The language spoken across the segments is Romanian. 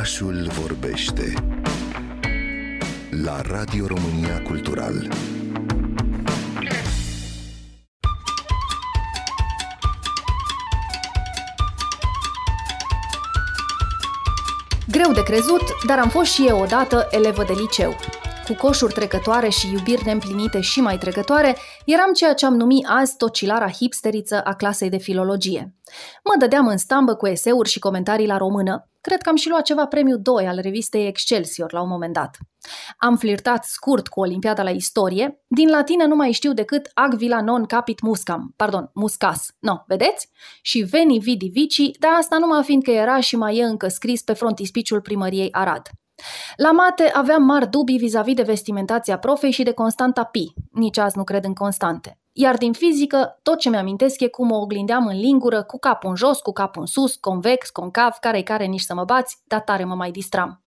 Orașul vorbește la Radio România Cultural. Greu de crezut, dar am fost și eu odată elevă de liceu. Cu coșuri trecătoare și iubiri neîmplinite și mai trecătoare, eram ceea ce am numit azi tocilara hipsteriță a clasei de filologie. Mă dădeam în stambă cu eseuri și comentarii la română. Cred că am și luat ceva premiu 2 al revistei Excelsior la un moment dat. Am flirtat scurt cu Olimpiada la istorie. Din latină nu mai știu decât ag vila non capit muscam, pardon, muscas. No, vedeți? Și veni vidi vici, dar asta numai fiindcă era și mai e încă scris pe frontispiciul primăriei Arad. La mate aveam mari dubii vis-a-vis de vestimentația profei și de Constanta Pi. Nici azi nu cred în constante. Iar din fizică, tot ce mi-amintesc e cum mă oglindeam în lingură, cu capul în jos, cu capul în sus, convex, concav, care-i care nici să mă bați, dar tare mă mai distram.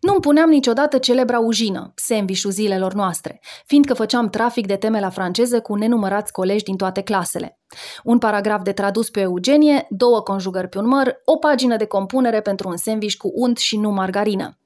Nu-mi puneam niciodată celebra ujină, sandwich zilelor noastre, fiindcă făceam trafic de teme la franceză cu nenumărați colegi din toate clasele. Un paragraf de tradus pe Eugenie, două conjugări pe un măr, o pagină de compunere pentru un sandwich cu unt și nu margarină.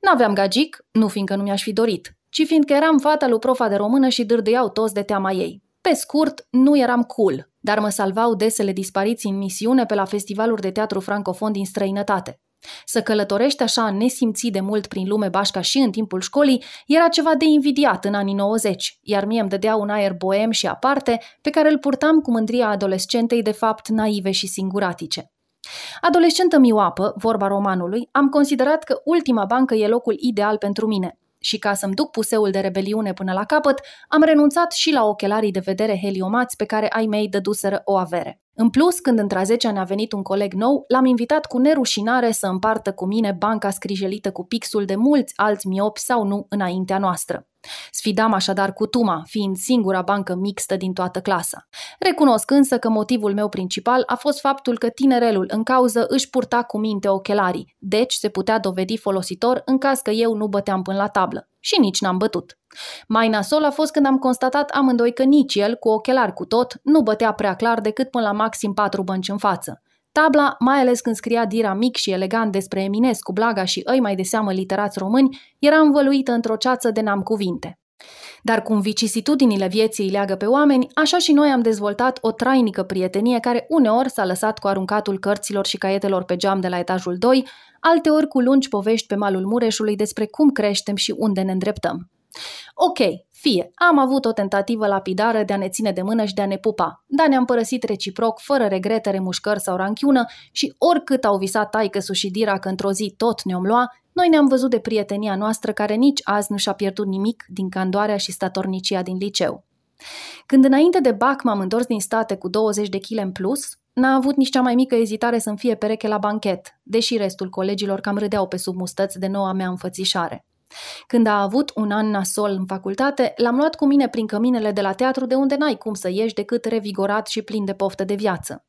N-aveam gagic, nu fiindcă nu mi-aș fi dorit, ci fiindcă eram fata lui profa de română și dârdâiau toți de teama ei. Pe scurt, nu eram cool, dar mă salvau desele dispariții în misiune pe la festivaluri de teatru francofon din străinătate. Să călătorești așa nesimțit de mult prin lume bașca și în timpul școlii era ceva de invidiat în anii 90, iar mie îmi dădea un aer boem și aparte pe care îl purtam cu mândria adolescentei de fapt naive și singuratice. Adolescentă mioapă, vorba romanului, am considerat că ultima bancă e locul ideal pentru mine. Și ca să-mi duc puseul de rebeliune până la capăt, am renunțat și la ochelarii de vedere heliomați pe care ai mei dăduseră o avere. În plus, când într-a 10 ne-a venit un coleg nou, l-am invitat cu nerușinare să împartă cu mine banca scrijelită cu pixul de mulți alți miopi sau nu înaintea noastră. Sfidam așadar cu Tuma, fiind singura bancă mixtă din toată clasa. Recunosc însă că motivul meu principal a fost faptul că tinerelul în cauză își purta cu minte ochelarii, deci se putea dovedi folositor în caz că eu nu băteam până la tablă. Și nici n-am bătut. Mai nasol a fost când am constatat amândoi că nici el, cu ochelari cu tot, nu bătea prea clar decât până la maxim patru bănci în față. Tabla, mai ales când scria dira mic și elegant despre Eminescu, Blaga și îi mai de seamă literați români, era învăluită într-o ceață de n-am cuvinte. Dar cum vicisitudinile vieții îi leagă pe oameni, așa și noi am dezvoltat o trainică prietenie care uneori s-a lăsat cu aruncatul cărților și caietelor pe geam de la etajul 2, alteori cu lungi povești pe malul Mureșului despre cum creștem și unde ne îndreptăm. Ok, fie, am avut o tentativă lapidară de a ne ține de mână și de a ne pupa, dar ne-am părăsit reciproc, fără regrete, remușcări sau ranchiună și oricât au visat taică și Dira că într-o zi tot ne-om lua, noi ne-am văzut de prietenia noastră care nici azi nu și-a pierdut nimic din candoarea și statornicia din liceu. Când înainte de BAC m-am întors din state cu 20 de kg în plus, n-a avut nici cea mai mică ezitare să-mi fie pereche la banchet, deși restul colegilor cam râdeau pe sub mustăți de noua mea înfățișare. Când a avut un an nasol în facultate, l-am luat cu mine prin căminele de la teatru de unde n-ai cum să ieși decât revigorat și plin de poftă de viață.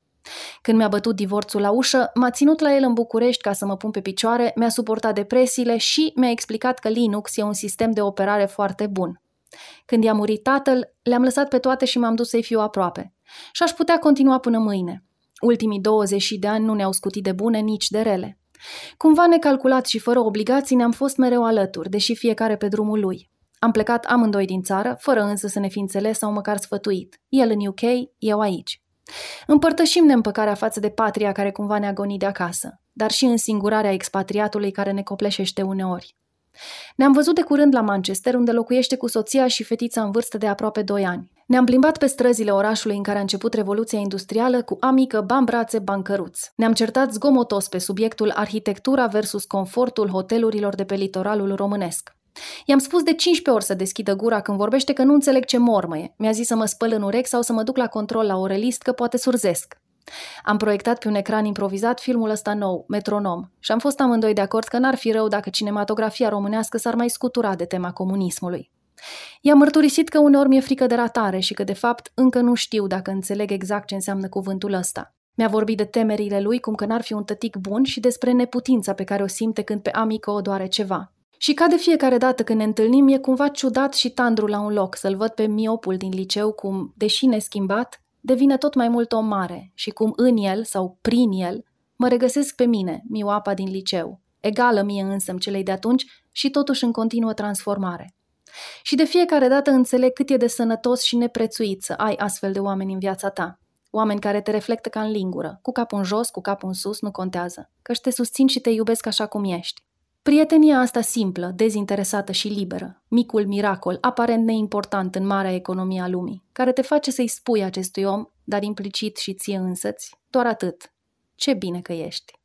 Când mi-a bătut divorțul la ușă, m-a ținut la el în București ca să mă pun pe picioare, mi-a suportat depresiile și mi-a explicat că Linux e un sistem de operare foarte bun. Când i-a murit tatăl, le-am lăsat pe toate și m-am dus să-i fiu aproape. Și aș putea continua până mâine. Ultimii 20 de ani nu ne-au scutit de bune, nici de rele. Cumva necalculat și fără obligații ne-am fost mereu alături, deși fiecare pe drumul lui. Am plecat amândoi din țară, fără însă să ne fi înțeles sau măcar sfătuit. El în UK, eu aici. Împărtășim neîmpăcarea față de patria care cumva ne-a gonit de acasă, dar și în singurarea expatriatului care ne copleșește uneori. Ne-am văzut de curând la Manchester, unde locuiește cu soția și fetița în vârstă de aproape 2 ani. Ne-am plimbat pe străzile orașului în care a început Revoluția Industrială cu amică, bani brațe, bancăruți. Ne-am certat zgomotos pe subiectul arhitectura versus confortul hotelurilor de pe litoralul românesc. I-am spus de 15 ori să deschidă gura când vorbește că nu înțeleg ce mormăie. Mi-a zis să mă spăl în urechi sau să mă duc la control la orelist că poate surzesc. Am proiectat pe un ecran improvizat filmul ăsta nou, Metronom, și am fost amândoi de acord că n-ar fi rău dacă cinematografia românească s-ar mai scutura de tema comunismului. I-am mărturisit că uneori mi-e frică de ratare și că, de fapt, încă nu știu dacă înțeleg exact ce înseamnă cuvântul ăsta. Mi-a vorbit de temerile lui, cum că n-ar fi un tătic bun și despre neputința pe care o simte când pe amică o doare ceva. Și ca de fiecare dată când ne întâlnim, e cumva ciudat și tandru la un loc să-l văd pe miopul din liceu cum, deși neschimbat, devine tot mai mult om mare și cum în el sau prin el mă regăsesc pe mine, mioapa din liceu. egală mie însă celei de atunci și totuși în continuă transformare. Și de fiecare dată înțeleg cât e de sănătos și neprețuit să ai astfel de oameni în viața ta. Oameni care te reflectă ca în lingură, cu capul în jos, cu capul în sus, nu contează, căci te susțin și te iubesc așa cum ești. Prietenia asta simplă, dezinteresată și liberă, micul miracol, aparent neimportant în marea economie a lumii, care te face să-i spui acestui om, dar implicit și ție însăți, doar atât. Ce bine că ești!